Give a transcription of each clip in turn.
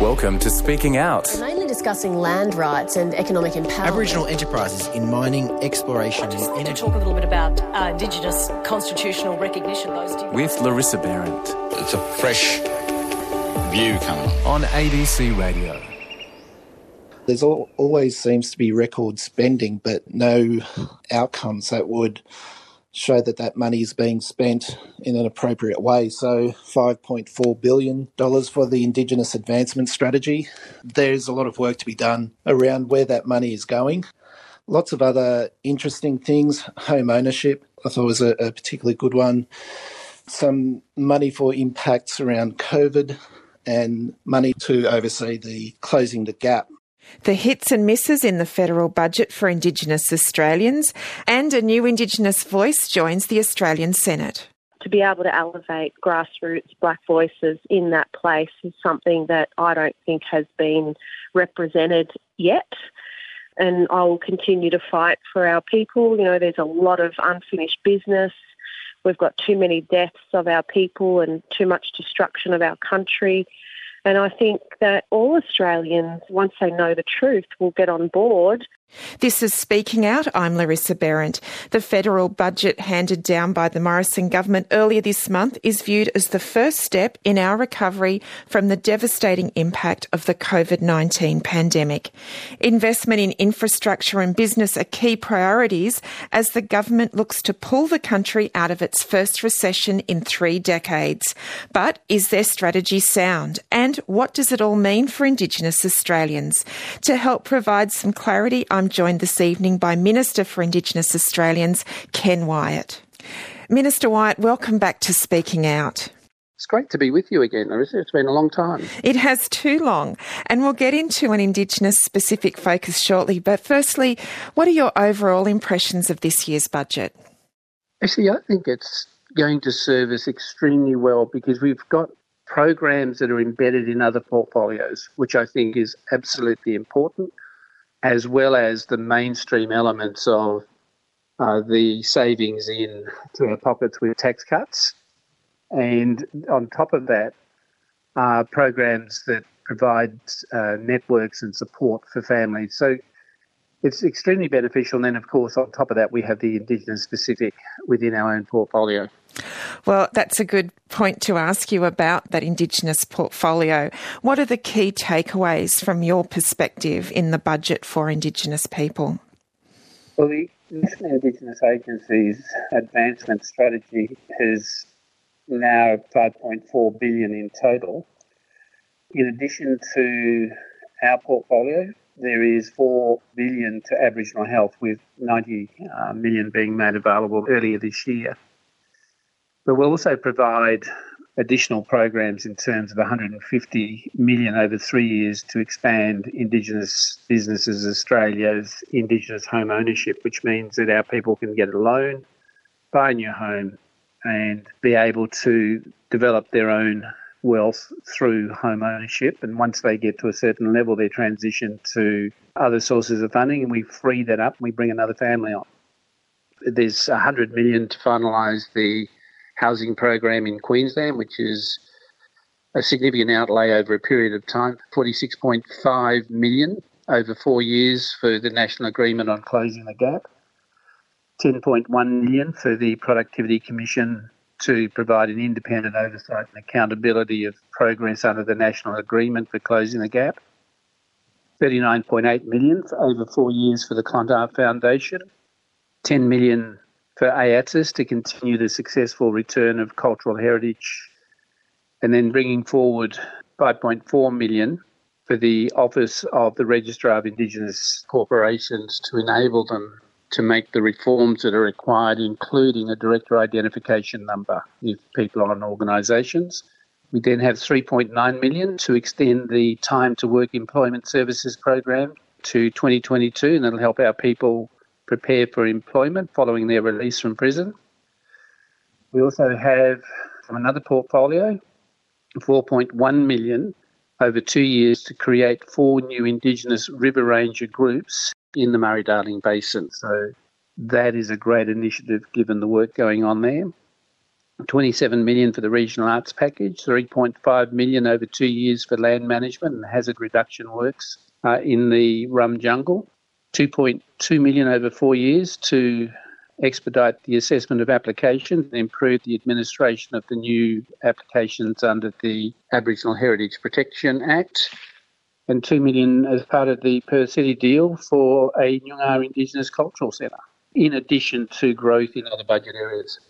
Welcome to Speaking Out. Mainly discussing land rights and economic empowerment. Aboriginal enterprises in mining, exploration, I just and want to talk a little bit about uh, Indigenous constitutional recognition. Those do- With Larissa Behrendt It's a fresh view coming on. on ABC Radio. There's al- always seems to be record spending, but no outcomes that would show that that money is being spent in an appropriate way. So, $5.4 billion for the Indigenous Advancement Strategy. There's a lot of work to be done around where that money is going. Lots of other interesting things. Home ownership, I thought was a, a particularly good one. Some money for impacts around COVID and money to oversee the closing the gap The hits and misses in the federal budget for Indigenous Australians, and a new Indigenous voice joins the Australian Senate. to be able to elevate grassroots black voices in that place is something that I don't think has been represented yet. And I will continue to fight for our people. You know, there's a lot of unfinished business. We've got too many deaths of our people and too much destruction of our country. And I think that all Australians, once they know the truth, will get on board This is Speaking Out. I'm Larissa Behrendt. The federal budget handed down by the Morrison government earlier this month is viewed as the first step in our recovery from the devastating impact of the COVID 19 pandemic. Investment in infrastructure and business are key priorities as the government looks to pull the country out of its first recession in three decades. But is their strategy sound? And what does it all mean for Indigenous Australians? To help provide some clarity, I'm joined this evening by Minister for Indigenous Australians, Ken Wyatt. Minister Wyatt, welcome back to Speaking Out. It's great to be with you again, Larissa. It's been a long time. It has too long, and we'll get into an Indigenous specific focus shortly. But firstly, what are your overall impressions of this year's budget? Actually, I think it's going to serve us extremely well because we've got programs that are embedded in other portfolios, which I think is absolutely important, as well as the mainstream elements of uh, the savings in to our pockets with tax cuts. And on top of that, are programs that provide uh, networks and support for families. So it's extremely beneficial. And then, of course, on top of that, we have the Indigenous specific within our own portfolio. Well, that's a good point to ask you about that Indigenous portfolio. What are the key takeaways from your perspective in the budget for Indigenous people? Well, the National Indigenous Agency's advancement strategy has now 5.4 billion in total. In addition to our portfolio, there is 4 billion to Aboriginal health, with 90 uh, being made available earlier this year. But we'll also provide additional programs in terms of 150 million over three years to expand Indigenous businesses Australia's Indigenous home ownership, which means that our people can get a loan, buy a new home, and be able to develop their own wealth through home ownership. And once they get to a certain level, they transition to other sources of funding, and we free that up and we bring another family on. There's 100 million to finalise the housing program in Queensland, which is a significant outlay over a period of time 46.5 million over four years for the National Agreement on Closing the Gap, 10.1 million for the Productivity Commission to provide an independent oversight and accountability of progress under the National Agreement for Closing the Gap, 39.8 million for over four years for the Clontarf Foundation, 10 million for AIATSIS to continue the successful return of cultural heritage, and then bringing forward 5.4 million for the Office of the Registrar of Indigenous Corporations to enable them to make the reforms that are required, including a director identification number if people are in organisations. We then have 3.9 million to extend the time to work employment services program to 2022, and that'll help our people prepare for employment following their release from prison. We also have from another portfolio 4.1 million over two years to create four new Indigenous river ranger groups in the Murray Darling Basin. So that is a great initiative given the work going on there. 27 million for the regional arts package, 3.5 million over two years for land management and hazard reduction works uh, in the Rum Jungle, 2.2 million over four years to expedite the assessment of applications and improve the administration of the new applications under the Aboriginal Heritage Protection Act, and 2 million as part of the Perth City deal for a Noongar Indigenous Cultural Centre, in addition to growth in other budget areas.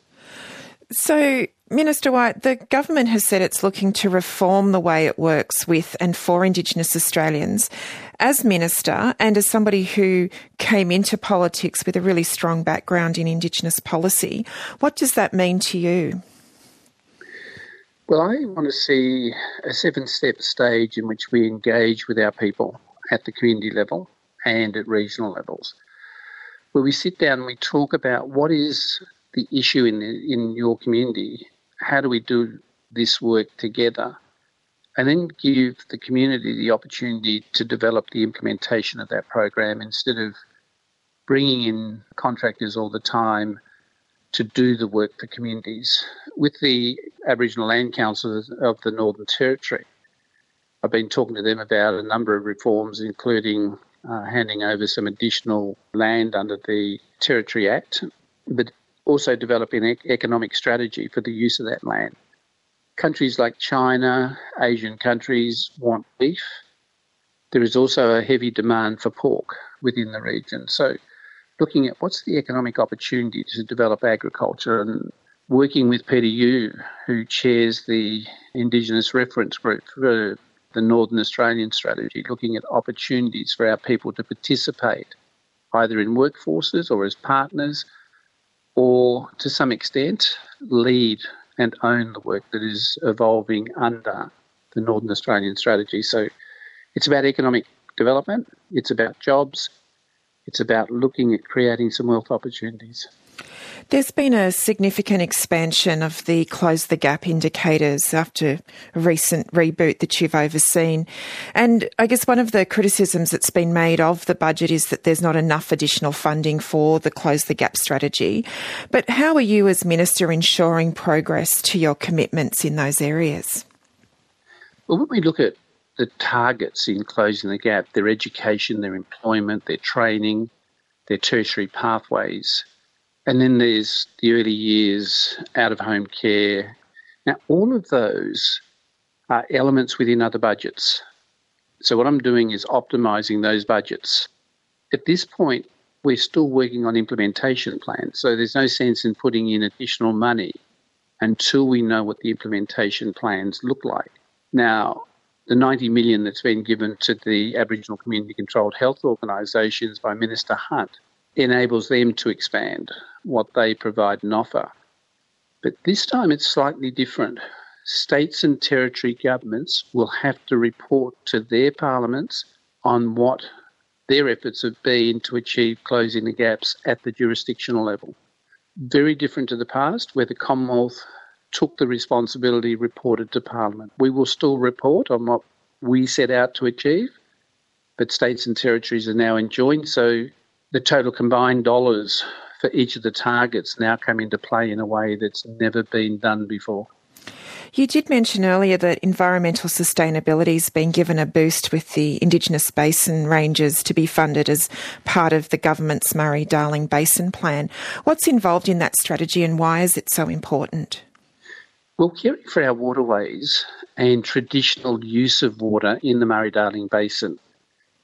So, Minister Wyatt, the government has said it's looking to reform the way it works with and for Indigenous Australians. As Minister and as somebody who came into politics with a really strong background in Indigenous policy, what does that mean to you? Well, I want to see a seven step stage in which we engage with our people at the community level and at regional levels, where we sit down and we talk about what is the issue in the, in your community. How do we do this work together? And then give the community the opportunity to develop the implementation of that program instead of bringing in contractors all the time to do the work for communities. With the Aboriginal Land Councils of the Northern Territory, I've been talking to them about a number of reforms, including uh, handing over some additional land under the Territory Act, but also developing an economic strategy for the use of that land. Countries like China, Asian countries want beef. There is also a heavy demand for pork within the region. So, looking at what's the economic opportunity to develop agriculture and working with Peter Yu, who chairs the Indigenous Reference Group for the Northern Australian strategy, looking at opportunities for our people to participate either in workforces or as partners or to some extent lead and own the work that is evolving under the Northern Australian strategy. So it's about economic development, it's about jobs, it's about looking at creating some wealth opportunities. There's been a significant expansion of the Close the Gap indicators after a recent reboot that you've overseen. And I guess one of the criticisms that's been made of the budget is that there's not enough additional funding for the Close the Gap strategy. But how are you, as Minister, ensuring progress to your commitments in those areas? Well, when we look at the targets in closing the gap, their education, their employment, their training, their tertiary pathways, and then there's the early years, out of home care. Now, all of those are elements within other budgets. So, what I'm doing is optimizing those budgets. At this point, we're still working on implementation plans. So, there's no sense in putting in additional money until we know what the implementation plans look like. Now, the 90 million that's been given to the Aboriginal community controlled health organisations by Minister Hunt enables them to expand what they provide and offer. But this time it's slightly different. States and territory governments will have to report to their parliaments on what their efforts have been to achieve closing the gaps at the jurisdictional level. Very different to the past, where the Commonwealth took the responsibility, reported to Parliament. We will still report on what we set out to achieve, but states and territories are now enjoined, so the total combined dollars for each of the targets now come into play in a way that's never been done before. You did mention earlier that environmental sustainability has been given a boost with the Indigenous Basin rangers to be funded as part of the government's Murray Darling Basin Plan. What's involved in that strategy and why is it so important? Well, caring for our waterways and traditional use of water in the Murray Darling Basin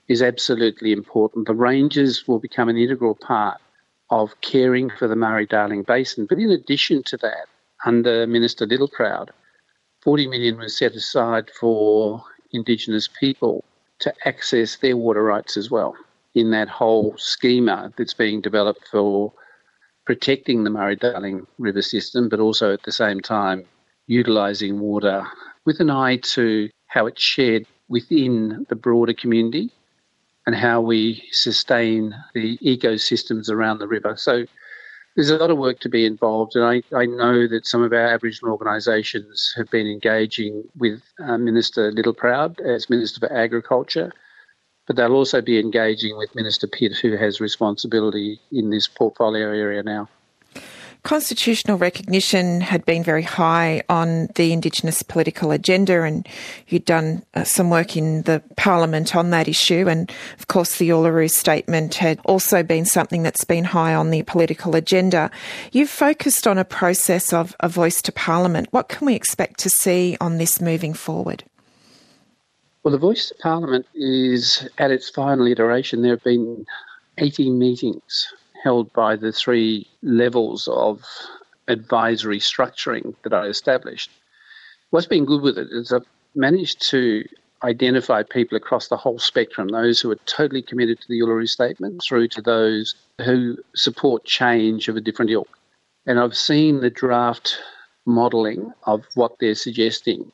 is absolutely important. The rangers will become an integral part of caring for the Murray Darling Basin. But in addition to that, under Minister Littleproud, 40 million was set aside for Indigenous people to access their water rights as well in that whole schema that's being developed for protecting the Murray Darling River system, but also at the same time utilising water with an eye to how it's shared within the broader community and how we sustain the ecosystems around the river. So there's a lot of work to be involved, and I, I know that some of our Aboriginal organisations have been engaging with uh, Minister Littleproud as Minister for Agriculture, but they'll also be engaging with Minister Pitt, who has responsibility in this portfolio area now. Constitutional recognition had been very high on the Indigenous political agenda, and you'd done uh, some work in the Parliament on that issue. And of course, the Uluru Statement had also been something that's been high on the political agenda. You've focused on a process of a voice to Parliament. What can we expect to see on this moving forward? Well, the Voice to Parliament is at its final iteration. There have been 80 meetings held by the three levels of advisory structuring that I established. What's been good with it is I've managed to identify people across the whole spectrum those who are totally committed to the Uluru Statement through to those who support change of a different ilk. And I've seen the draft modelling of what they're suggesting.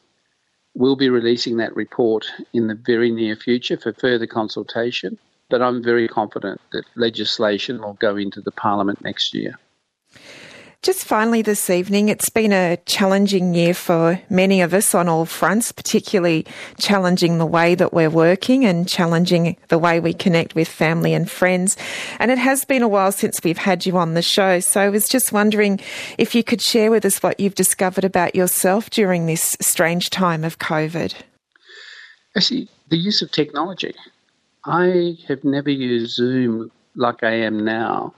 We'll be releasing that report in the very near future for further consultation but I'm very confident that legislation will go into the Parliament next year. Just finally this evening, it's been a challenging year for many of us on all fronts, particularly challenging the way that we're working and challenging the way we connect with family and friends. And it has been a while since we've had you on the show. So I was just wondering if you could share with us what you've discovered about yourself during this strange time of COVID. Actually, the use of technology. I have never used Zoom like I am now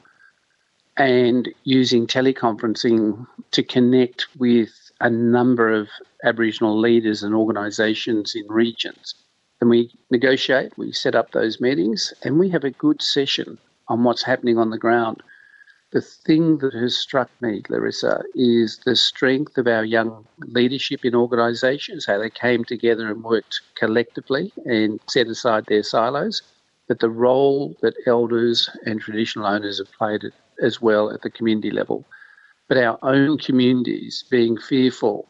and using teleconferencing to connect with a number of Aboriginal leaders and organisations in regions. And we negotiate, we set up those meetings, and we have a good session on what's happening on the ground. The thing that has struck me, Larissa, is the strength of our young leadership in organisations, how they came together and worked collectively and set aside their silos, but the role that elders and traditional owners have played as well at the community level. But our own communities being fearful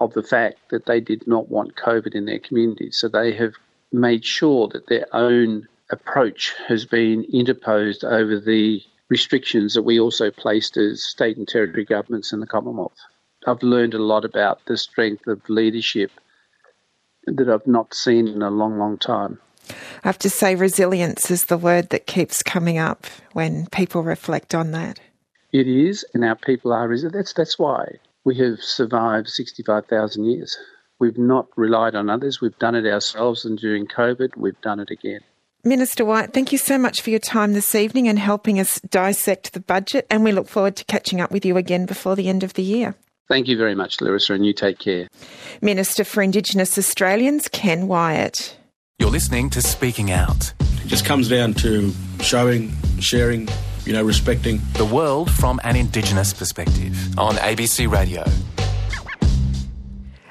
of the fact that they did not want COVID in their communities. So they have made sure that their own approach has been interposed over the restrictions that we also placed as state and territory governments in the Commonwealth. I've learned a lot about the strength of leadership that I've not seen in a long, long time. I have to say, resilience is the word that keeps coming up when people reflect on that. It is, and our people are resilient. That's, that's why we have survived 65,000 years. We've not relied on others, we've done it ourselves, and during COVID, we've done it again. Minister Wyatt, thank you so much for your time this evening and helping us dissect the budget, and we look forward to catching up with you again before the end of the year. Thank you very much, Larissa, and you take care. Minister for Indigenous Australians, Ken Wyatt. You're listening to Speaking Out. It just comes down to showing, sharing, you know, respecting. The world from an Indigenous perspective on ABC Radio.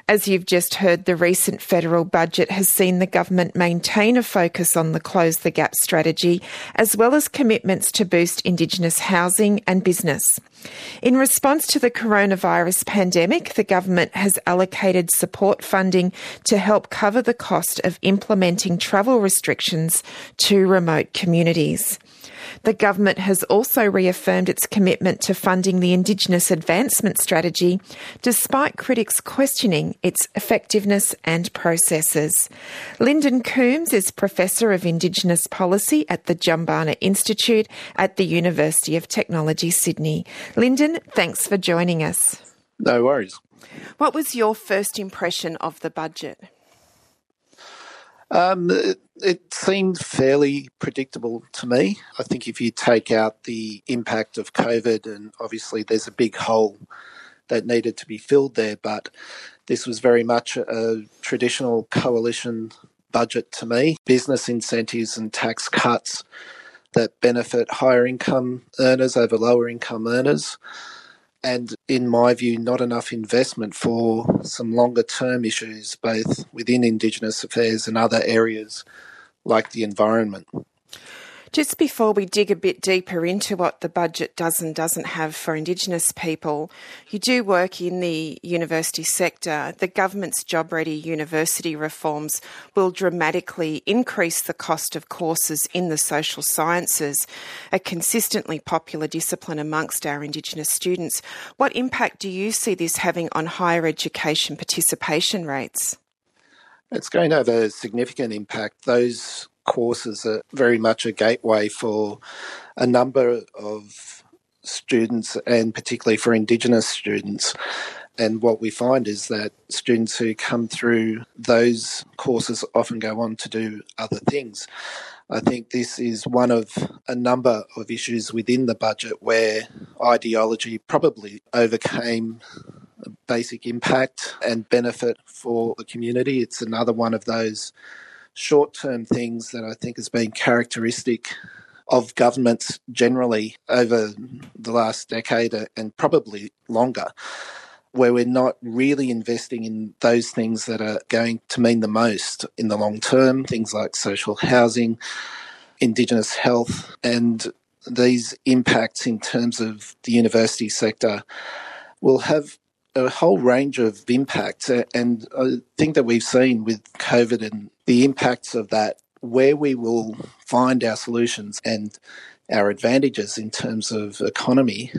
As you've just heard, the recent federal budget has seen the government maintain a focus on the Close the Gap strategy, as well as commitments to boost Indigenous housing and business. In response to the coronavirus pandemic, the government has allocated support funding to help cover the cost of implementing travel restrictions to remote communities. The government has also reaffirmed its commitment to funding the Indigenous Advancement Strategy, despite critics questioning its effectiveness and processes. Lindon Coombes is Professor of Indigenous Policy at the Jumbunna Institute at the University of Technology, Sydney. Lyndon, thanks for joining us. No worries. What was your first impression of the budget? Um, it, it seemed fairly predictable to me. I think if you take out the impact of COVID, and obviously there's a big hole that needed to be filled there, but this was very much a traditional coalition budget to me. Business incentives and tax cuts that benefit higher income earners over lower income earners and in my view, not enough investment for some longer term issues, both within Indigenous affairs and other areas like the environment. Just before we dig a bit deeper into what the budget does and doesn't have for Indigenous people, you do work in the university sector. The government's job ready university reforms will dramatically increase the cost of courses in the social sciences, a consistently popular discipline amongst our Indigenous students. What impact do you see this having on higher education participation rates? It's going to have a significant impact. Those courses are very much a gateway for a number of students and particularly for Indigenous students. And what we find is that students who come through those courses often go on to do other things. I think this is one of a number of issues within the budget where ideology probably overcame basic impact and benefit for the community. It's another one of those short term things that I think has been characteristic of governments generally over the last decade and probably longer, where we're not really investing in those things that are going to mean the most in the long term, things like social housing, Indigenous health, and these impacts in terms of the university sector will have a whole range of impacts. And I think that we've seen with COVID and the impacts of that, where we will find our solutions and our advantages in terms of economy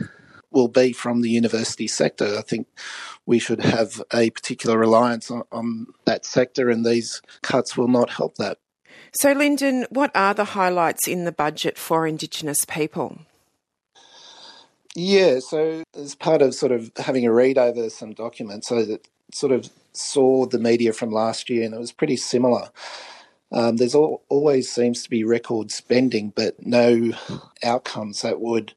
will be from the university sector. I think we should have a particular reliance on, on that sector, and these cuts will not help that. So, Lindon, what are the highlights in the budget for Indigenous people? Yeah, so as part of sort of having a read over some documents, I sort of saw the media from last year and it was pretty similar. Um, there's all, always seems to be record spending, but no outcomes that would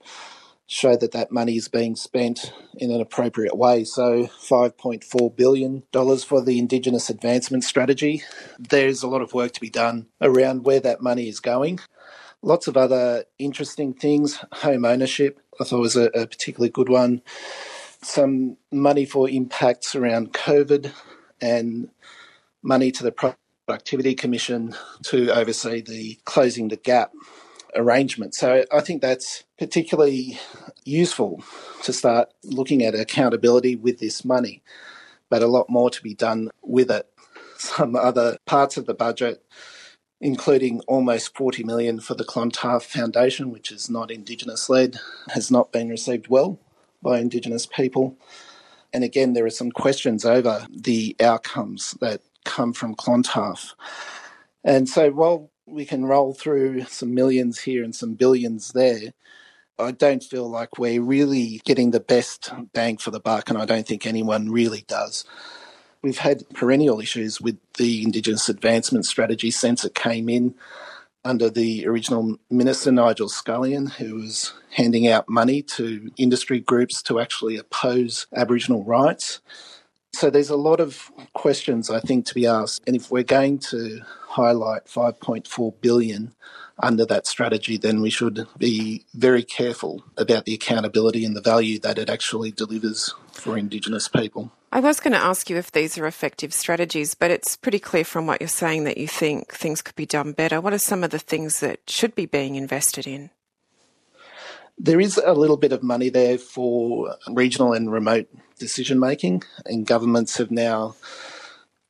show that that money is being spent in an appropriate way. So, $5.4 billion for the Indigenous Advancement Strategy. There's a lot of work to be done around where that money is going. Lots of other interesting things. Home ownership, I thought was a, a particularly good one. Some money for impacts around COVID and money to the Productivity Commission to oversee the closing the gap arrangement. So I think that's particularly useful to start looking at accountability with this money, but a lot more to be done with it. Some other parts of the budget including almost 40 million for the Clontarf Foundation, which is not Indigenous led, has not been received well by Indigenous people. And again, there are some questions over the outcomes that come from Clontarf. And so while we can roll through some millions here and some billions there, I don't feel like we're really getting the best bang for the buck, and I don't think anyone really does. We've had perennial issues with the Indigenous Advancement Strategy since it came in under the original minister, Nigel Scullion, who was handing out money to industry groups to actually oppose Aboriginal rights. So there's a lot of questions, I think, to be asked. And if we're going to highlight 5.4 billion under that strategy, then we should be very careful about the accountability and the value that it actually delivers for Indigenous people. I was going to ask you if these are effective strategies, but it's pretty clear from what you're saying that you think things could be done better. What are some of the things that should be being invested in? There is a little bit of money there for regional and remote decision making, and governments have now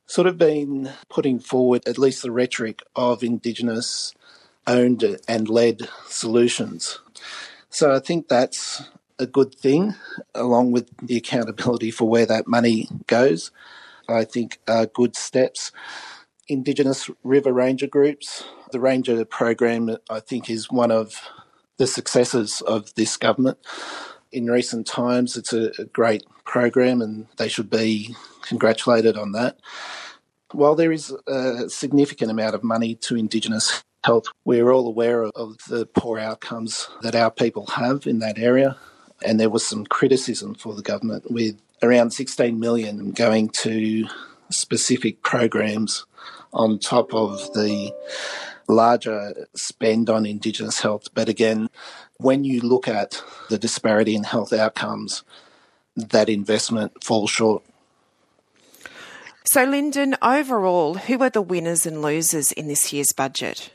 sort of been putting forward at least the rhetoric of Indigenous owned and led solutions. So I think that's a good thing, along with the accountability for where that money goes. I think are good steps. Indigenous river ranger groups, the ranger program, I think, is one of the successes of this government. In recent times, it's a, a great program and they should be congratulated on that. While there is a significant amount of money to Indigenous health, we're all aware of the poor outcomes that our people have in that area and there was some criticism for the government with around 16 million going to specific programs on top of the larger spend on Indigenous health. But again, when you look at the disparity in health outcomes, that investment falls short. So, Lindon, overall, who are the winners and losers in this year's budget?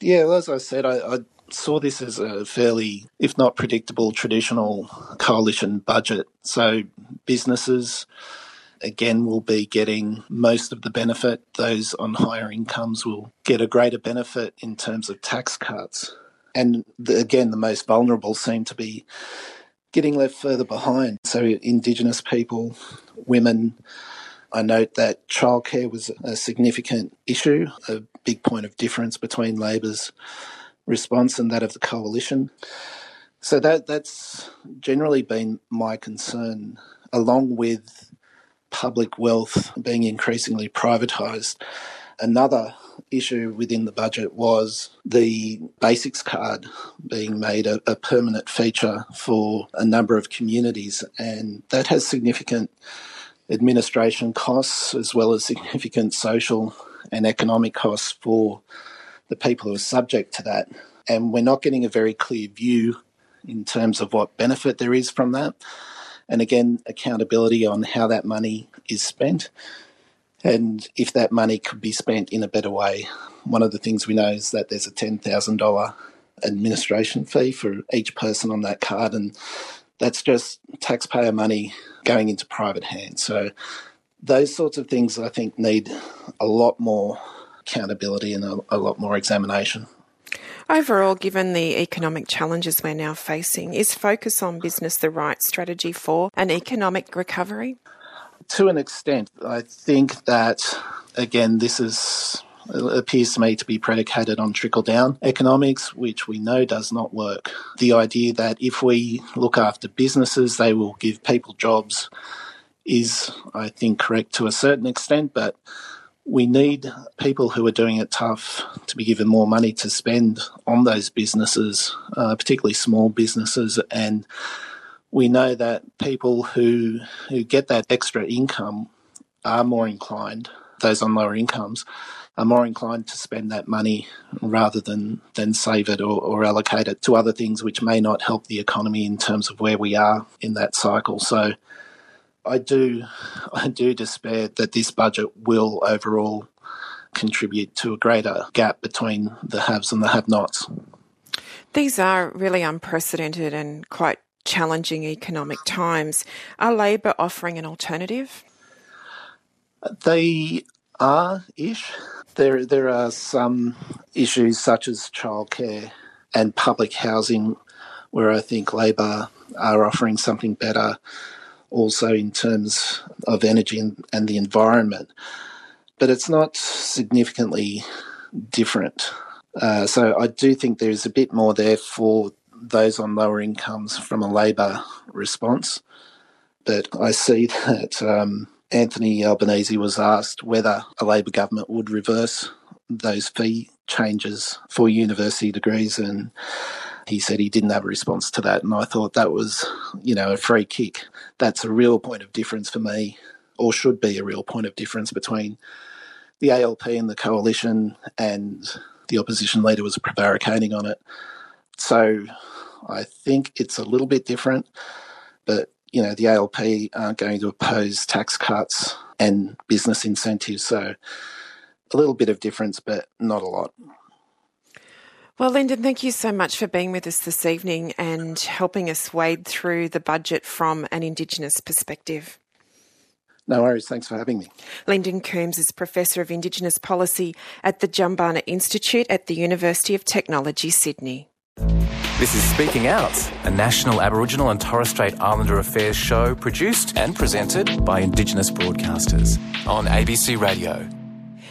Yeah, well, as I said, I, I saw this as a fairly, if not predictable, traditional coalition budget. So businesses, again, will be getting most of the benefit. Those on higher incomes will get a greater benefit in terms of tax cuts. And the, again, the most vulnerable seem to be getting left further behind. So Indigenous people, women, I note that childcare was a significant issue, a big point of difference between Labor's response and that of the coalition. So that that's generally been my concern, along with public wealth being increasingly privatised. Another issue within the budget was the basics card being made a, a, permanent feature for a number of communities, and that has significant administration costs as well as significant social and economic costs for the people who are subject to that. And we're not getting a very clear view in terms of what benefit there is from that. And again, accountability on how that money is spent and if that money could be spent in a better way. One of the things we know is that there's a $10,000 administration fee for each person on that card, and that's just taxpayer money going into private hands. So, those sorts of things I think need a lot more accountability and a, a lot more examination. Overall, given the economic challenges we're now facing, is focus on business the right strategy for an economic recovery? To an extent, I think that, again, this is appears to me to be predicated on trickle down economics, which we know does not work. The idea that if we look after businesses, they will give people jobs is, I think, correct to a certain extent, but we need people who are doing it tough to be given more money to spend on those businesses, uh, particularly small businesses. And we know that people who who get that extra income are more inclined, those on lower incomes, are more inclined to spend that money rather than than save it or, or allocate it to other things which may not help the economy in terms of where we are in that cycle. So I do, I do despair that this budget will overall contribute to a greater gap between the haves and the have-nots. These are really unprecedented and quite challenging economic times. Are Labor offering an alternative? They are ish. There, there are some issues such as childcare and public housing where I think Labor are offering something better also in terms of energy and, and the environment. But it's not significantly different. Uh, so I do think there's a bit more there for those on lower incomes from a Labor response. But I see that um, Anthony Albanese was asked whether a Labor government would reverse those fee changes for university degrees, and he said he didn't have a response to that. And I thought that was, you know, a free kick. That's a real point of difference for me, or should be a real point of difference between the ALP and the coalition, and the opposition leader was prevaricating on it. So I think it's a little bit different, but you know, the ALP aren't going to oppose tax cuts and business incentives. So a little bit of difference, but not a lot. Well, Lindon, thank you so much for being with us this evening and helping us wade through the budget from an Indigenous perspective. No worries. Thanks for having me. Lindon Coombes is Professor of Indigenous Policy at the Jumbunna Institute at the University of Technology, Sydney. This is Speaking Out, a national Aboriginal and Torres Strait Islander affairs show produced and presented by Indigenous broadcasters on ABC Radio.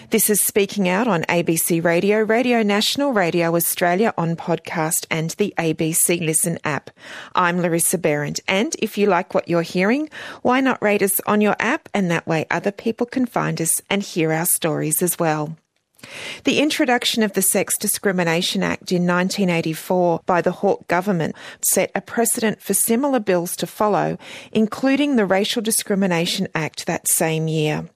This is Speaking Out on ABC Radio, Radio National, Radio Australia on podcast and the ABC Listen app. I'm Larissa Behrendt, and if you like what you're hearing, why not rate us on your app and that way other people can find us and hear our stories as well. The introduction of the Sex Discrimination Act in 1984 by the Hawke government set a precedent for similar bills to follow, including the Racial Discrimination Act that same year.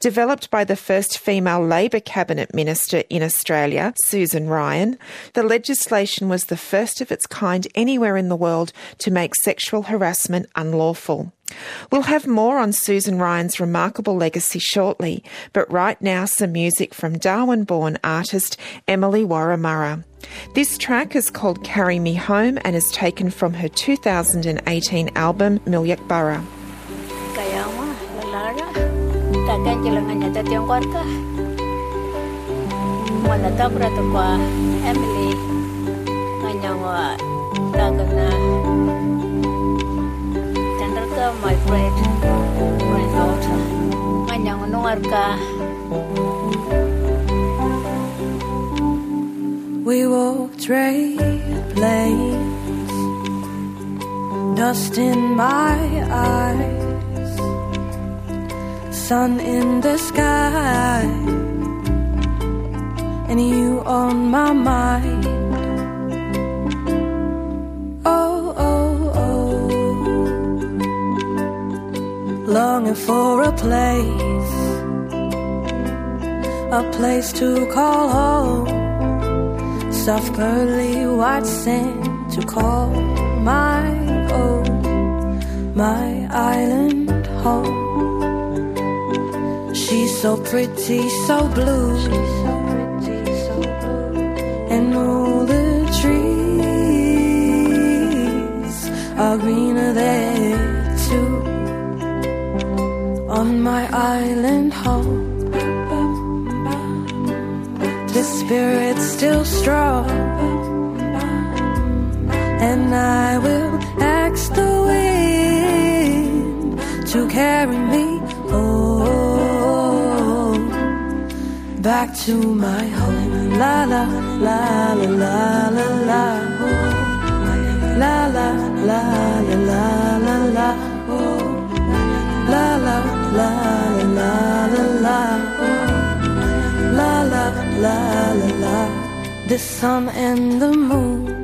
Developed by the first female Labor cabinet minister in Australia, Susan Ryan, the legislation was the first of its kind anywhere in the world to make sexual harassment unlawful. We'll have more on Susan Ryan's remarkable legacy shortly, but right now some music from Darwin born artist Emily Wurramurra. This track is called Carry Me Home and is taken from her 2018 album Milyakburra. Mana Emily nganyang wa tagan na tender ka my nungar ka We walked straight lanes dust in my eyes, sun in the sky, and you on my mind. Oh, oh, oh, longing for a place, a place to call home, soft pearly white sand to call my own, my island home. So pretty, so blue, and all the trees are greener there too. On my island home, the spirit's still strong. And I will ask the wind to carry me home back to my home. La la la la la la la. La la la la la la la. La la la la la la. La la la la la. The sun and the moon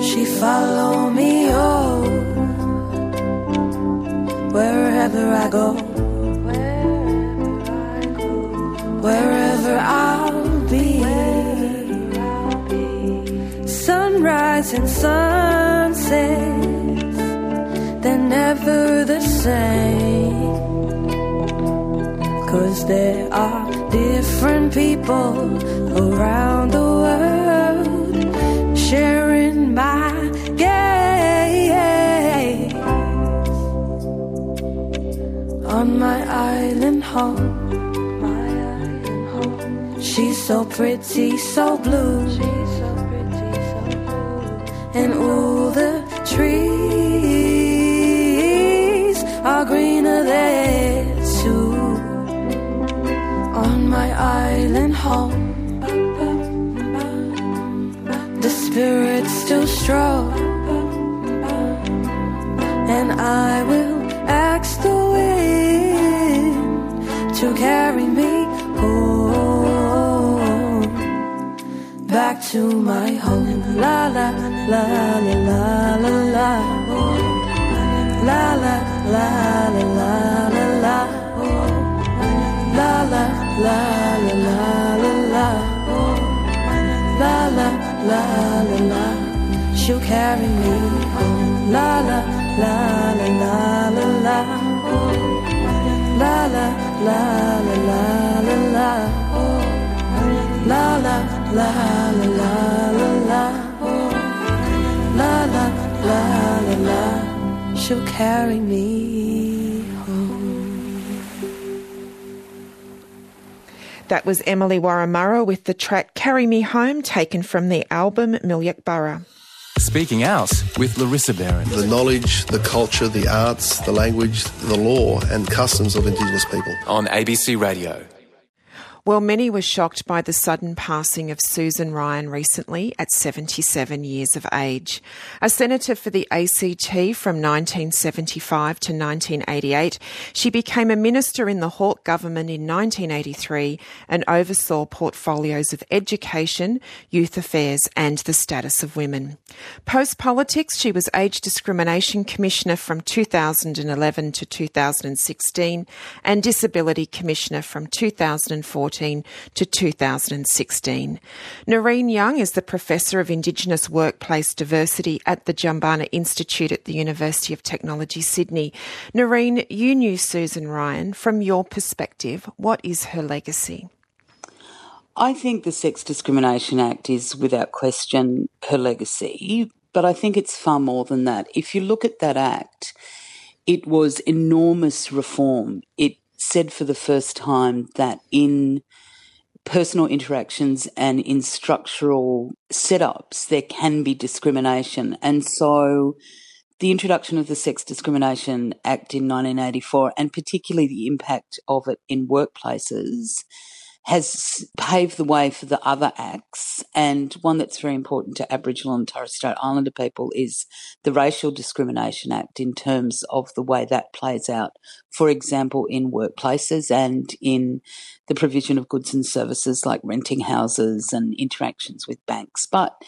she follow me oh wherever I go wherever I'll be sunrise and sunsets they're never the same cause there are different people around the world sharing my gaze on my island home. She's so pretty, so blue, and all the trees are greener there too. On my island home the spirit's still strong, and I will ask the wind to carry me to my home. La la la la la la la. La la la la la la la. La la la la la la la. La la la la la, she'll carry me home. La la la la la la la, la la la la la la la, la la la la la la la, la la la la la, she'll carry me home. That was Emily Wurramurra with the track Carry Me Home, taken from the album Milyakburra. Speaking Out with Larissa Behrendt. The knowledge, the culture, the arts, the language, the law, and customs of Indigenous people. On ABC Radio. Well, many were shocked by the sudden passing of Susan Ryan recently at 77 years of age. A senator for the ACT from 1975 to 1988, she became a minister in the Hawke government in 1983 and oversaw portfolios of education, youth affairs, and the status of women. Post politics, she was Age Discrimination Commissioner from 2011 to 2016 and Disability Commissioner from 2014 to 2016. Nareen Young is the Professor of Indigenous Workplace Diversity at the Jumbunna Institute at the University of Technology, Sydney. Nareen, you knew Susan Ryan. From your perspective, what is her legacy? I think the Sex Discrimination Act is without question her legacy, but I think it's far more than that. If you look at that act, it was enormous reform. It said for the first time that in personal interactions and in structural setups, there can be discrimination. And so the introduction of the Sex Discrimination Act in 1984, and particularly the impact of it in workplaces, has paved the way for the other acts. And one that's very important to Aboriginal and Torres Strait Islander people is the Racial Discrimination Act in terms of the way that plays out, for example, in workplaces and in the provision of goods and services like renting houses and interactions with banks. But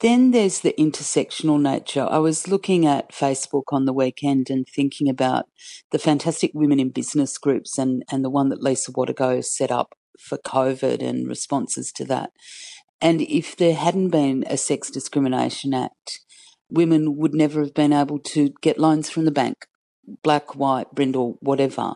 then there's the intersectional nature. I was looking at Facebook on the weekend and thinking about the fantastic women in business groups and, and the one that Leesa Watego set up for COVID and responses to that. And if there hadn't been a Sex Discrimination Act, women would never have been able to get loans from the bank, black, white, brindle, whatever.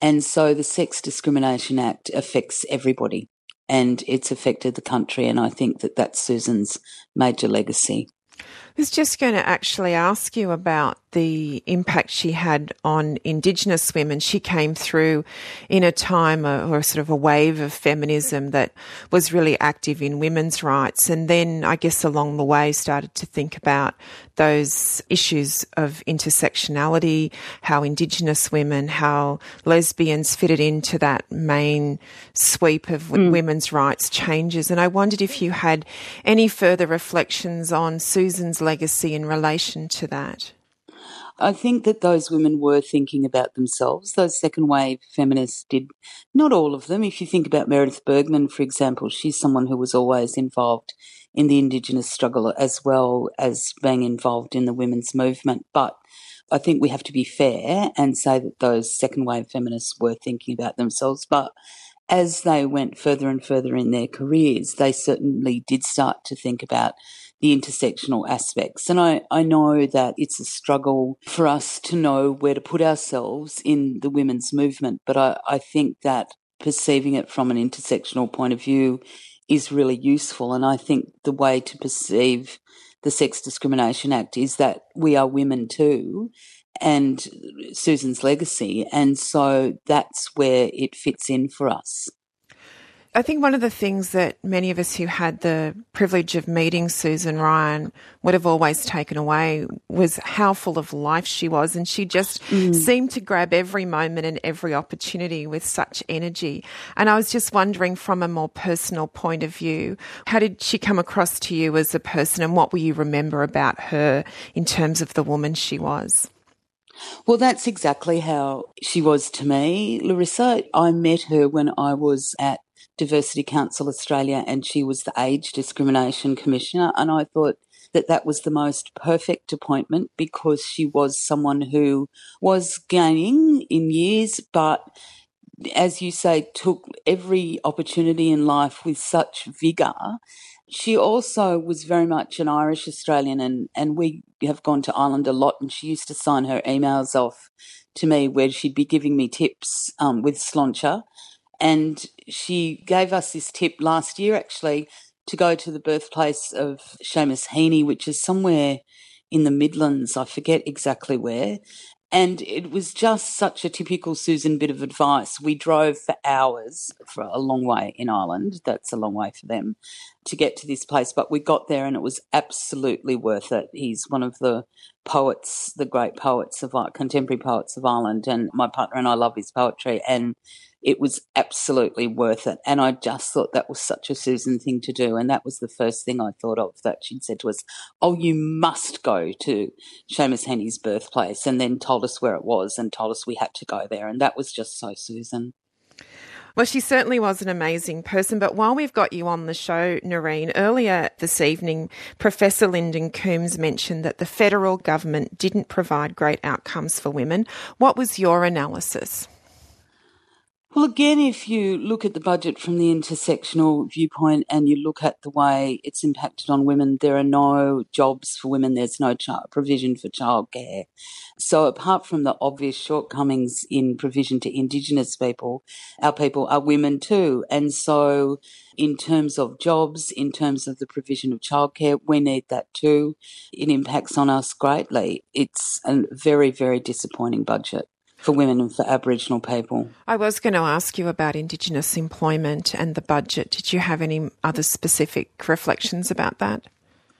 And so the Sex Discrimination Act affects everybody and it's affected the country. And I think that that's Susan's major legacy. I was just going to actually ask you about the impact she had on Indigenous women. She came through in a time uh, or sort of a wave of feminism that was really active in women's rights. And then I guess along the way started to think about those issues of intersectionality, how Indigenous women, how lesbians fitted into that main sweep of mm. women's rights changes. And I wondered if you had any further reflections on Susan's legacy in relation to that. I think that those women were thinking about themselves. Those second wave feminists did, not all of them. If you think about Meredith Burgmann, for example, she's someone who was always involved in the Indigenous struggle as well as being involved in the women's movement. But I think we have to be fair and say that those second wave feminists were thinking about themselves. But as they went further and further in their careers, they certainly did start to think about the intersectional aspects. And I, I know that it's a struggle for us to know where to put ourselves in the women's movement, but I, I think that perceiving it from an intersectional point of view is really useful. And I think the way to perceive the Sex Discrimination Act is that we are women too, and Susan's legacy. And so that's where it fits in for us. I think one of the things that many of us who had the privilege of meeting Susan Ryan would have always taken away was how full of life she was. And she just mm. seemed to grab every moment and every opportunity with such energy. And I was just wondering from a more personal point of view, how did she come across to you as a person and what will you remember about her in terms of the woman she was? Well, that's exactly how she was to me, Larissa. I met her when I was at Diversity Council Australia and she was the Age Discrimination Commissioner. And I thought that that was the most perfect appointment because she was someone who was gaining in years, but as you say, took every opportunity in life with such vigour. She also was very much an Irish Australian, and, and we have gone to Ireland a lot. And she used to sign her emails off to me where she'd be giving me tips um, with Sláinte and she gave us this tip last year, actually, to go to the birthplace of Seamus Heaney, which is somewhere in the Midlands. I forget exactly where. And it was just such a typical Susan bit of advice. We drove for hours for a long way in Ireland. That's a long way for them to get to this place. But we got there and it was absolutely worth it. He's one of the poets, the great poets of uh, contemporary poets of Ireland. And my partner and I love his poetry. And it was absolutely worth it. And I just thought that was such a Susan thing to do. And that was the first thing I thought of that she'd said to us, Oh, you must go to Seamus Heaney's birthplace. And then told us where it was and told us we had to go there. And that was just so Susan. Well, she certainly was an amazing person. But while we've got you on the show, Nareen, earlier this evening, Professor Lindon Coombes mentioned that the federal government didn't provide great outcomes for women. What was your analysis? Well, again, if you look at the budget from the intersectional viewpoint and you look at the way it's impacted on women, there are no jobs for women, there's no child provision for childcare. So, apart from the obvious shortcomings in provision to Indigenous people, our people are women too. And so, in terms of jobs, in terms of the provision of childcare, we need that too. It impacts on us greatly. It's a very, very disappointing budget for women and for Aboriginal people. I was going to ask you about Indigenous employment and the budget. Did you have any other specific reflections about that?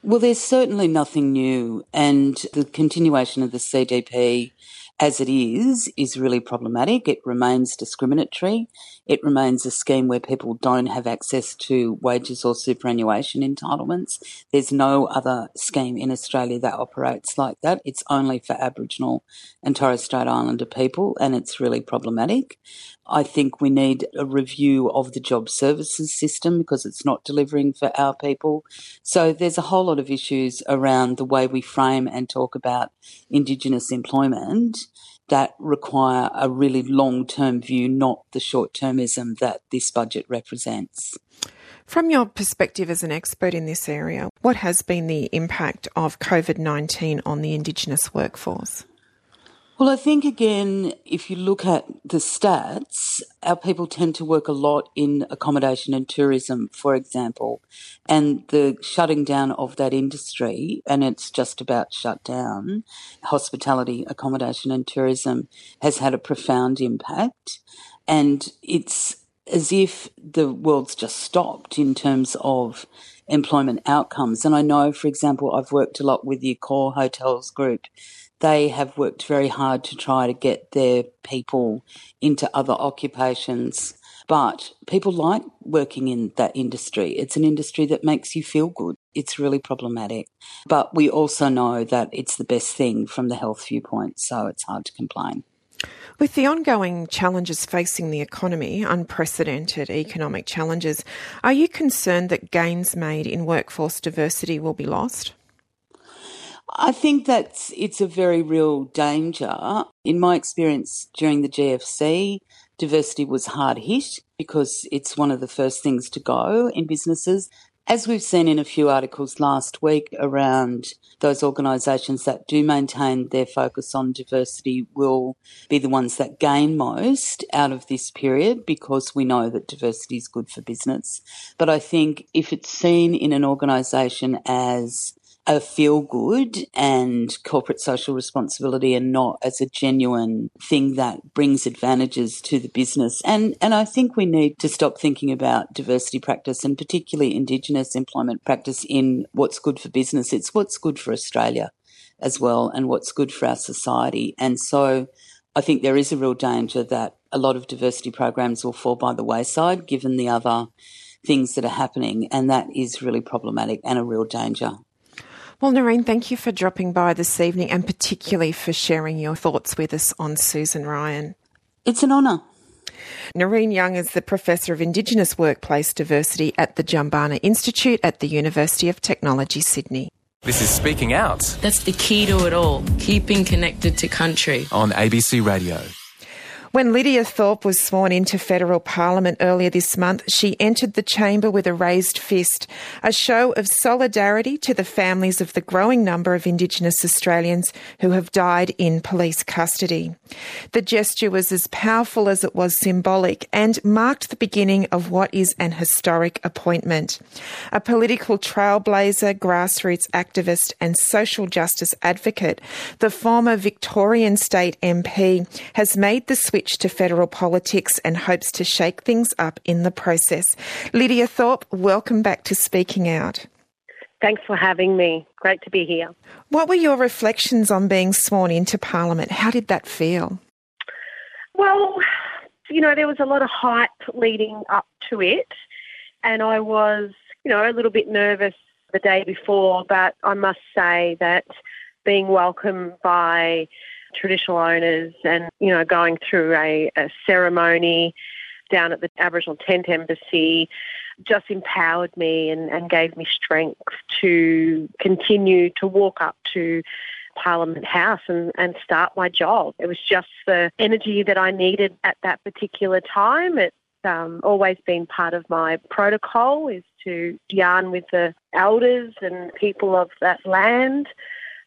Well, there's certainly nothing new, and the continuation of the CDP as it is, is really problematic. It remains discriminatory. It remains a scheme where people don't have access to wages or superannuation entitlements. There's no other scheme in Australia that operates like that. It's only for Aboriginal and Torres Strait Islander people, and it's really problematic. I think we need a review of the job services system because it's not delivering for our people. So there's a whole lot of issues around the way we frame and talk about Indigenous employment that require a really long term view, not the short termism that this budget represents. From your perspective as an expert in this area, what has been the impact of COVID 19 on the Indigenous workforce? Well, I think again, if you look at the stats, our people tend to work a lot in accommodation and tourism, for example, and the shutting down of that industry, and it's just about shut down, hospitality, accommodation and tourism has had a profound impact. And it's as if the world's just stopped in terms of employment outcomes. And I know, for example, I've worked a lot with the Accor Hotels Group they have worked very hard to try to get their people into other occupations. But people like working in that industry. It's an industry that makes you feel good. It's really problematic. But we also know that it's the best thing from the health viewpoint, so it's hard to complain. With the ongoing challenges facing the economy, unprecedented economic challenges, are you concerned that gains made in workforce diversity will be lost? I think that it's a very real danger. In my experience during the GFC, diversity was hard hit because it's one of the first things to go in businesses. As we've seen in a few articles last week around those organisations that do maintain their focus on diversity will be the ones that gain most out of this period because we know that diversity is good for business. But I think if it's seen in an organisation as a feel good and corporate social responsibility and not as a genuine thing that brings advantages to the business. And, and I think we need to stop thinking about diversity practice and particularly Indigenous employment practice in what's good for business. It's what's good for Australia as well and what's good for our society. And so I think there is a real danger that a lot of diversity programs will fall by the wayside given the other things that are happening. And that is really problematic and a real danger. Well, Nareen, thank you for dropping by this evening and particularly for sharing your thoughts with us on Susan Ryan. It's an honour. Nareen Young is the Professor of Indigenous Workplace Diversity at the Jumbunna Institute at the University of Technology, Sydney. This is Speaking Out. That's the key to it all, keeping connected to country. On ABC Radio. When Lydia Thorpe was sworn into federal parliament earlier this month, she entered the chamber with a raised fist, a show of solidarity to the families of the growing number of Indigenous Australians who have died in police custody. The gesture was as powerful as it was symbolic and marked the beginning of what is an historic appointment. A political trailblazer, grassroots activist, and social justice advocate, the former Victorian State MP has made the switch to federal politics and hopes to shake things up in the process. Lydia Thorpe, welcome back to Speaking Out. Thanks for having me. Great to be here. What were your reflections on being sworn into Parliament? How did that feel? Well, you know, there was a lot of hype leading up to it, and I was, you know, a little bit nervous the day before, but I must say that being welcomed by traditional owners and, you know, going through a, a ceremony down at the Aboriginal Tent Embassy just empowered me and, and gave me strength to continue to walk up to Parliament House and, and start my job. It was just the energy that I needed at that particular time. It's um, always been part of my protocol is to yarn with the elders and people of that land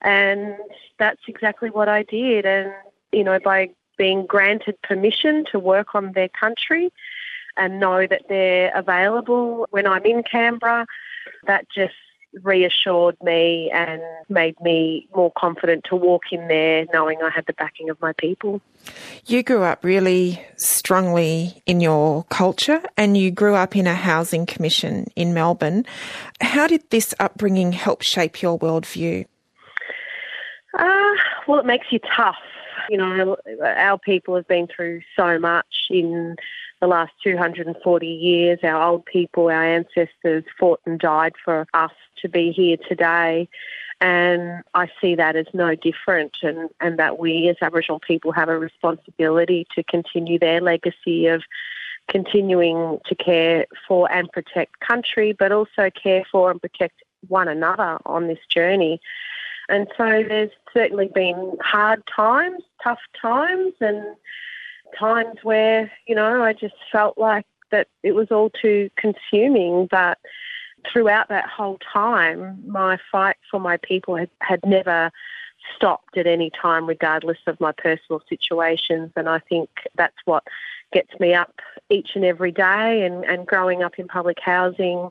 and that's exactly what I did. And, you know, by being granted permission to work on their country and know that they're available when I'm in Canberra, that just reassured me and made me more confident to walk in there knowing I had the backing of my people. You grew up really strongly in your culture and you grew up in a housing commission in Melbourne. How did this upbringing help shape your worldview? Uh, well, it makes you tough. You know, our people have been through so much in the last 240 years. Our old people, our ancestors fought and died for us to be here today. And I see that as no different, and, and that we as Aboriginal people have a responsibility to continue their legacy of continuing to care for and protect country, but also care for and protect one another on this journey. And so there's certainly been hard times, tough times, and times where, you know, I just felt like that it was all too consuming. But throughout that whole time, my fight for my people had, had never stopped at any time, regardless of my personal situations. And I think that's what gets me up each and every day. And, and growing up in public housing,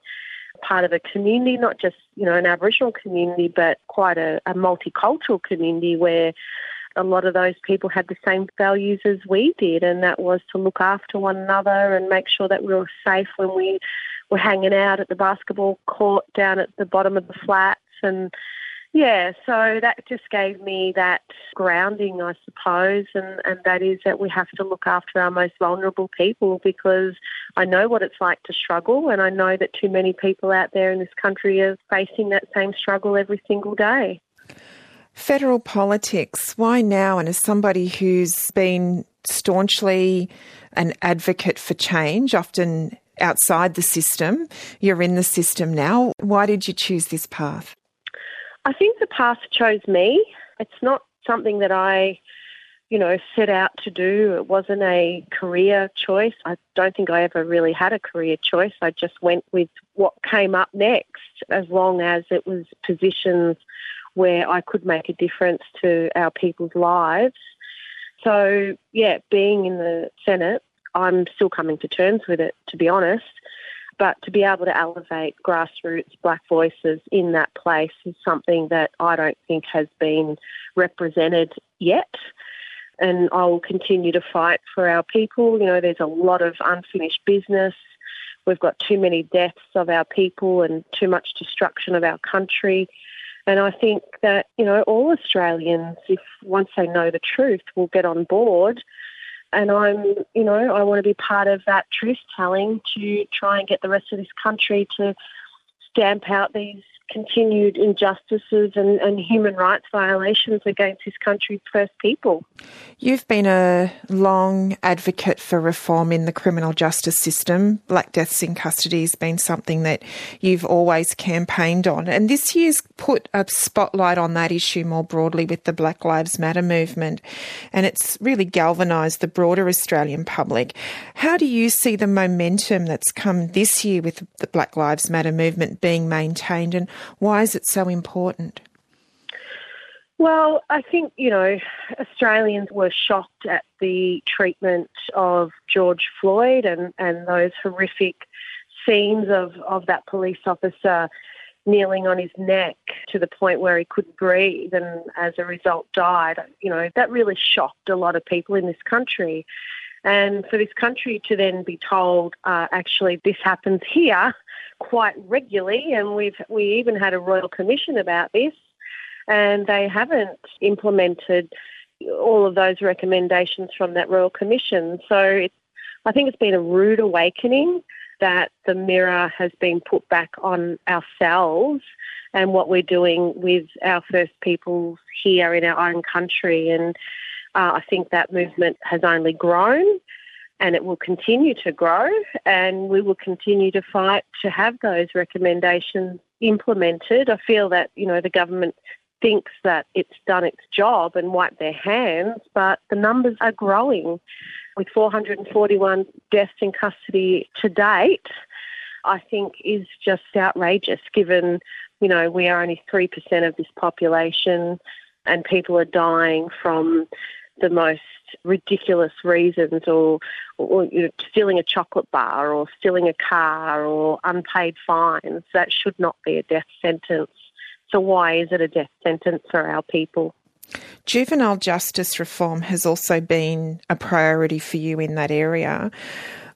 part of a community, not just you know an Aboriginal community, but quite a, a multicultural community where a lot of those people had the same values as we did, and that was to look after one another and make sure that we were safe when we were hanging out at the basketball court down at the bottom of the flats. And yeah, so that just gave me that grounding, I suppose, and, and that is that we have to look after our most vulnerable people because I know what it's like to struggle, and I know that too many people out there in this country are facing that same struggle every single day. Federal politics, why now? And as somebody who's been staunchly an advocate for change, often outside the system, you're in the system now. Why did you choose this path? I think the path chose me. It's not something that I, you know, set out to do. It wasn't a career choice. I don't think I ever really had a career choice. I just went with what came up next, as long as it was positions where I could make a difference to our people's lives. So, yeah, being in the Senate, I'm still coming to terms with it, to be honest. But to be able to elevate grassroots black voices in that place is something that I don't think has been represented yet. And I will continue to fight for our people. You know, there's a lot of unfinished business. We've got too many deaths of our people and too much destruction of our country. And I think that, you know, all Australians, if once they know the truth, will get on board. And I'm, you know, I want to be part of that truth telling to try and get the rest of this country to stamp out these continued injustices and, and human rights violations against his country's first people. You've been a long advocate for reform in the criminal justice system. Black deaths in custody has been something that you've always campaigned on. And this year's put a spotlight on that issue more broadly with the Black Lives Matter movement. And it's really galvanised the broader Australian public. How do you see the momentum that's come this year with the Black Lives Matter movement being maintained? And why is it so important? Well, I think, you know, Australians were shocked at the treatment of George Floyd and, and those horrific scenes of, of that police officer kneeling on his neck to the point where he couldn't breathe and as a result died. You know, that really shocked a lot of people in this country. And for this country to then be told, uh, actually, this happens here quite regularly, and we've we even had a royal commission about this, and they haven't implemented all of those recommendations from that royal commission. So it's, I think it's been a rude awakening that the mirror has been put back on ourselves and what we're doing with our First Peoples here in our own country. And uh, I think that movement has only grown and it will continue to grow and we will continue to fight to have those recommendations implemented. I feel that, you know, the government thinks that it's done its job and wiped their hands, but the numbers are growing. With 441 deaths in custody to date, I think is just outrageous given, you know, we are only 3% of this population and people are dying from the most ridiculous reasons or, or you know, stealing a chocolate bar or stealing a car or unpaid fines. That should not be a death sentence. So, why is it a death sentence for our people? Juvenile justice reform has also been a priority for you in that area.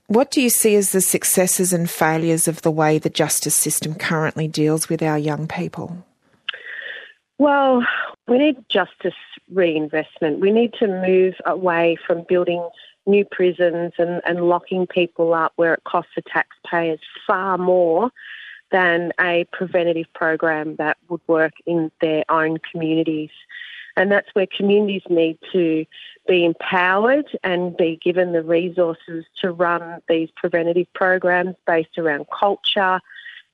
What do you see as the successes and failures of the way the justice system currently deals with our young people? Well, We need justice reinvestment. We need to move away from building new prisons and, and locking people up where it costs the taxpayers far more than a preventative program that would work in their own communities. And that's where communities need to be empowered and be given the resources to run these preventative programs based around culture,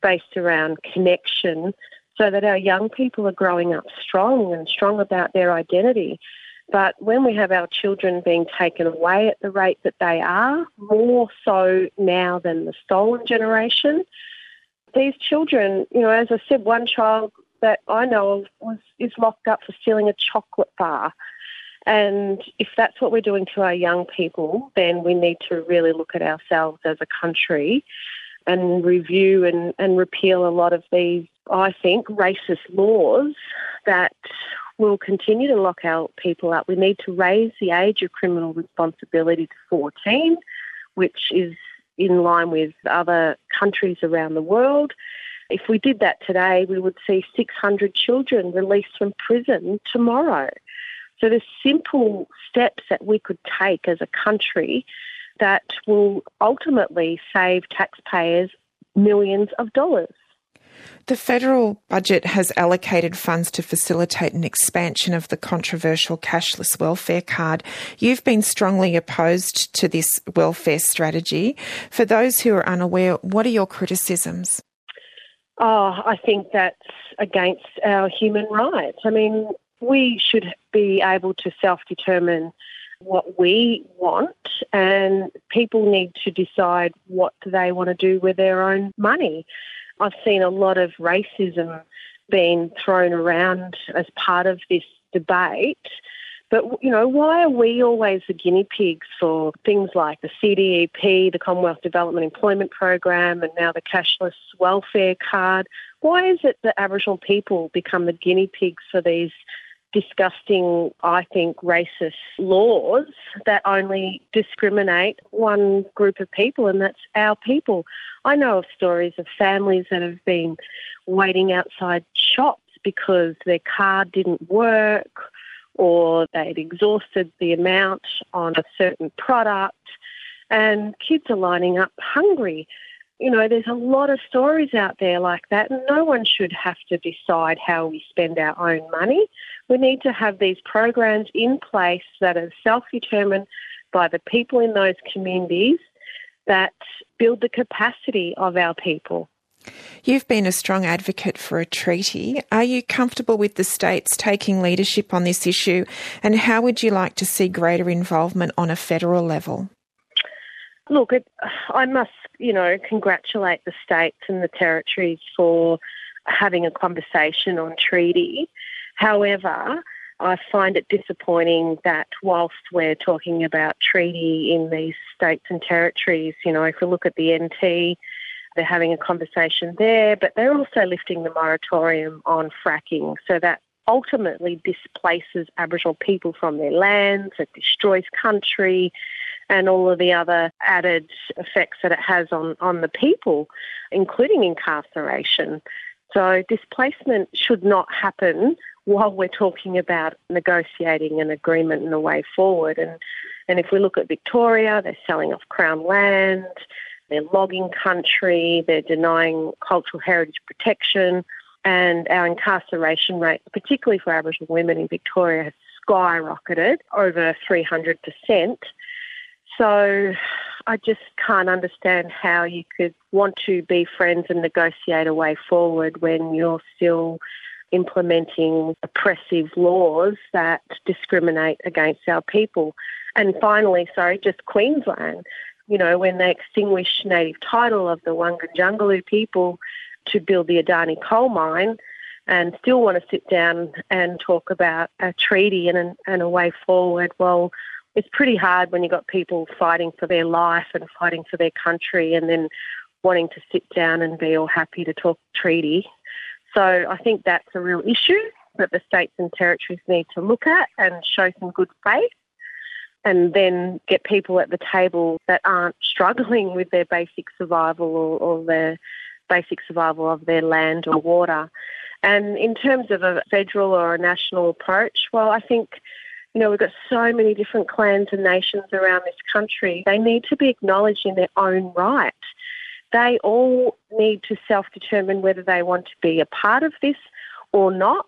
based around connection, so that our young people are growing up strong and strong about their identity. But when we have our children being taken away at the rate that they are, more so now than the stolen generation, these children, you know, as I said, one child that I know of was is locked up for stealing a chocolate bar. And if that's what we're doing to our young people, then we need to really look at ourselves as a country and review and, and repeal a lot of these, I think, racist laws that will continue to lock our people up. We need to raise the age of criminal responsibility to 14, which is in line with other countries around the world. If we did that today, we would see 600 children released from prison tomorrow. So there's simple steps that we could take as a country that will ultimately save taxpayers millions of dollars. The federal budget has allocated funds to facilitate an expansion of the controversial cashless welfare card. You've been strongly opposed to this welfare strategy. For those who are unaware, what are your criticisms? Oh, I think that's against our human rights. I mean, we should be able to self determine what we want, and people need to decide what they want to do with their own money. I've seen a lot of racism being thrown around as part of this debate. But, you know, why are we always the guinea pigs for things like the CDEP, the Commonwealth Development Employment Program, and now the cashless welfare card? Why is it that Aboriginal people become the guinea pigs for these disgusting, I think, racist laws that only discriminate one group of people, and that's our people. I know of stories of families that have been waiting outside shops because their card didn't work or they'd exhausted the amount on a certain product, and kids are lining up hungry. You know, there's a lot of stories out there like that, and no one should have to decide how we spend our own money. We need to have these programs in place that are self determined by the people in those communities that build the capacity of our people. You've been a strong advocate for a treaty. Are you comfortable with the states taking leadership on this issue? And how would you like to see greater involvement on a federal level? Look, it, I must, you know, congratulate the states and the territories for having a conversation on treaty. However, I find it disappointing that whilst we're talking about treaty in these states and territories, you know, if we look at the NT, they're having a conversation there, but they're also lifting the moratorium on fracking. So that ultimately displaces Aboriginal people from their lands, it destroys country, and all of the other added effects that it has on, on the people, including incarceration. So displacement should not happen while we're talking about negotiating an agreement and a way forward. And, and if we look at Victoria, they're selling off Crown land, they're logging country, they're denying cultural heritage protection, and our incarceration rate, particularly for Aboriginal women in Victoria, has skyrocketed over 300%. So I just can't understand how you could want to be friends and negotiate a way forward when you're still implementing oppressive laws that discriminate against our people. And finally, sorry, just Queensland, you know, when they extinguished native title of the Wangan Jagalingou people to build the Adani coal mine and still want to sit down and talk about a treaty and, and a way forward, well, it's pretty hard when you've got people fighting for their life and fighting for their country and then wanting to sit down and be all happy to talk treaty. So I think that's a real issue that the states and territories need to look at and show some good faith and then get people at the table that aren't struggling with their basic survival or, or their basic survival of their land or water. And in terms of a federal or a national approach, well, I think, you know, we've got so many different clans and nations around this country. They need to be acknowledged in their own right. They all need to self determine whether they want to be a part of this or not.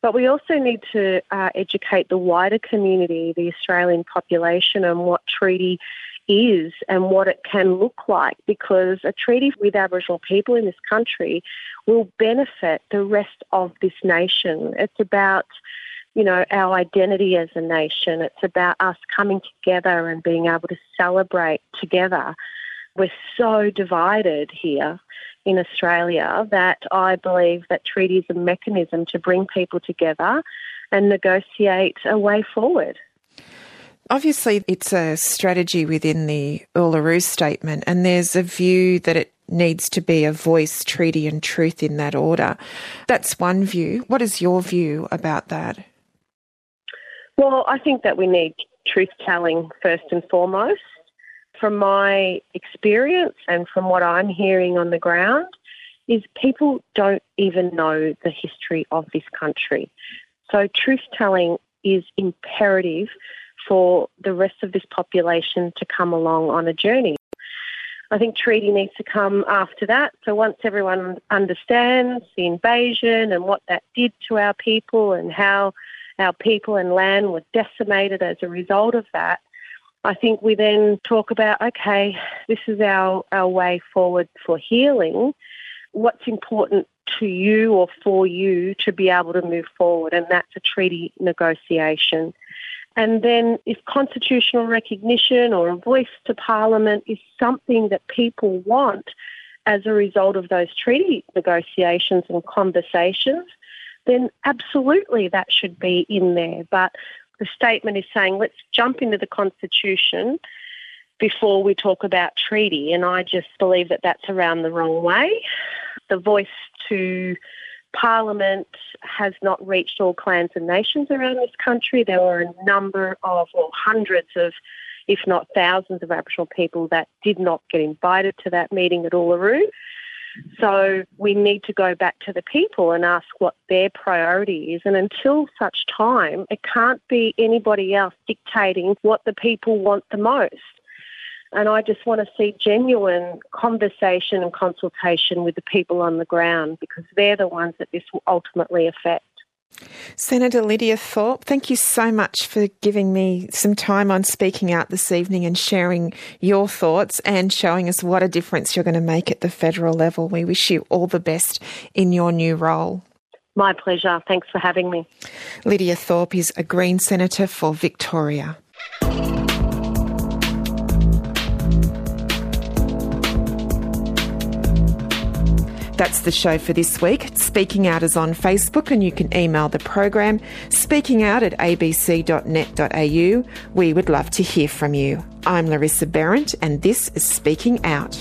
But we also need to uh, educate the wider community, the Australian population, on what treaty is and what it can look like because a treaty with Aboriginal people in this country will benefit the rest of this nation. It's about you know, our identity as a nation. It's about us coming together and being able to celebrate together. We're so divided here in Australia that I believe that treaty is a mechanism to bring people together and negotiate a way forward. Obviously, it's a strategy within the Uluru Statement, and there's a view that it needs to be a voice, treaty, and truth in that order. That's one view. What is your view about that? Well, I think that we need truth telling first and foremost. From my experience and from what I'm hearing on the ground, is people don't even know the history of this country. So, truth telling is imperative for the rest of this population to come along on a journey. I think treaty needs to come after that. So once everyone understands the invasion and what that did to our people and how our people and land were decimated as a result of that, I think we then talk about okay, this is our, our way forward for healing. What's important to you or for you to be able to move forward? And that's a treaty negotiation. And then, if constitutional recognition or a voice to Parliament is something that people want as a result of those treaty negotiations and conversations, then absolutely that should be in there. But the statement is saying let's jump into the Constitution before we talk about treaty. And I just believe that that's around the wrong way. The voice to Parliament has not reached all clans and nations around this country. There were a number of, or hundreds of, if not thousands of Aboriginal people that did not get invited to that meeting at Uluru. So we need to go back to the people and ask what their priority is. And until such time, it can't be anybody else dictating what the people want the most. And I just want to see genuine conversation and consultation with the people on the ground because they're the ones that this will ultimately affect. Senator Lydia Thorpe, thank you so much for giving me some time on speaking out this evening and sharing your thoughts and showing us what a difference you're going to make at the federal level. We wish you all the best in your new role. My pleasure. Thanks for having me. Lydia Thorpe is a Green Senator for Victoria. That's the show for this week. Speaking Out is on Facebook and you can email the program speakingout at abc.net.au. We would love to hear from you. I'm Larissa Behrendt and this is Speaking Out.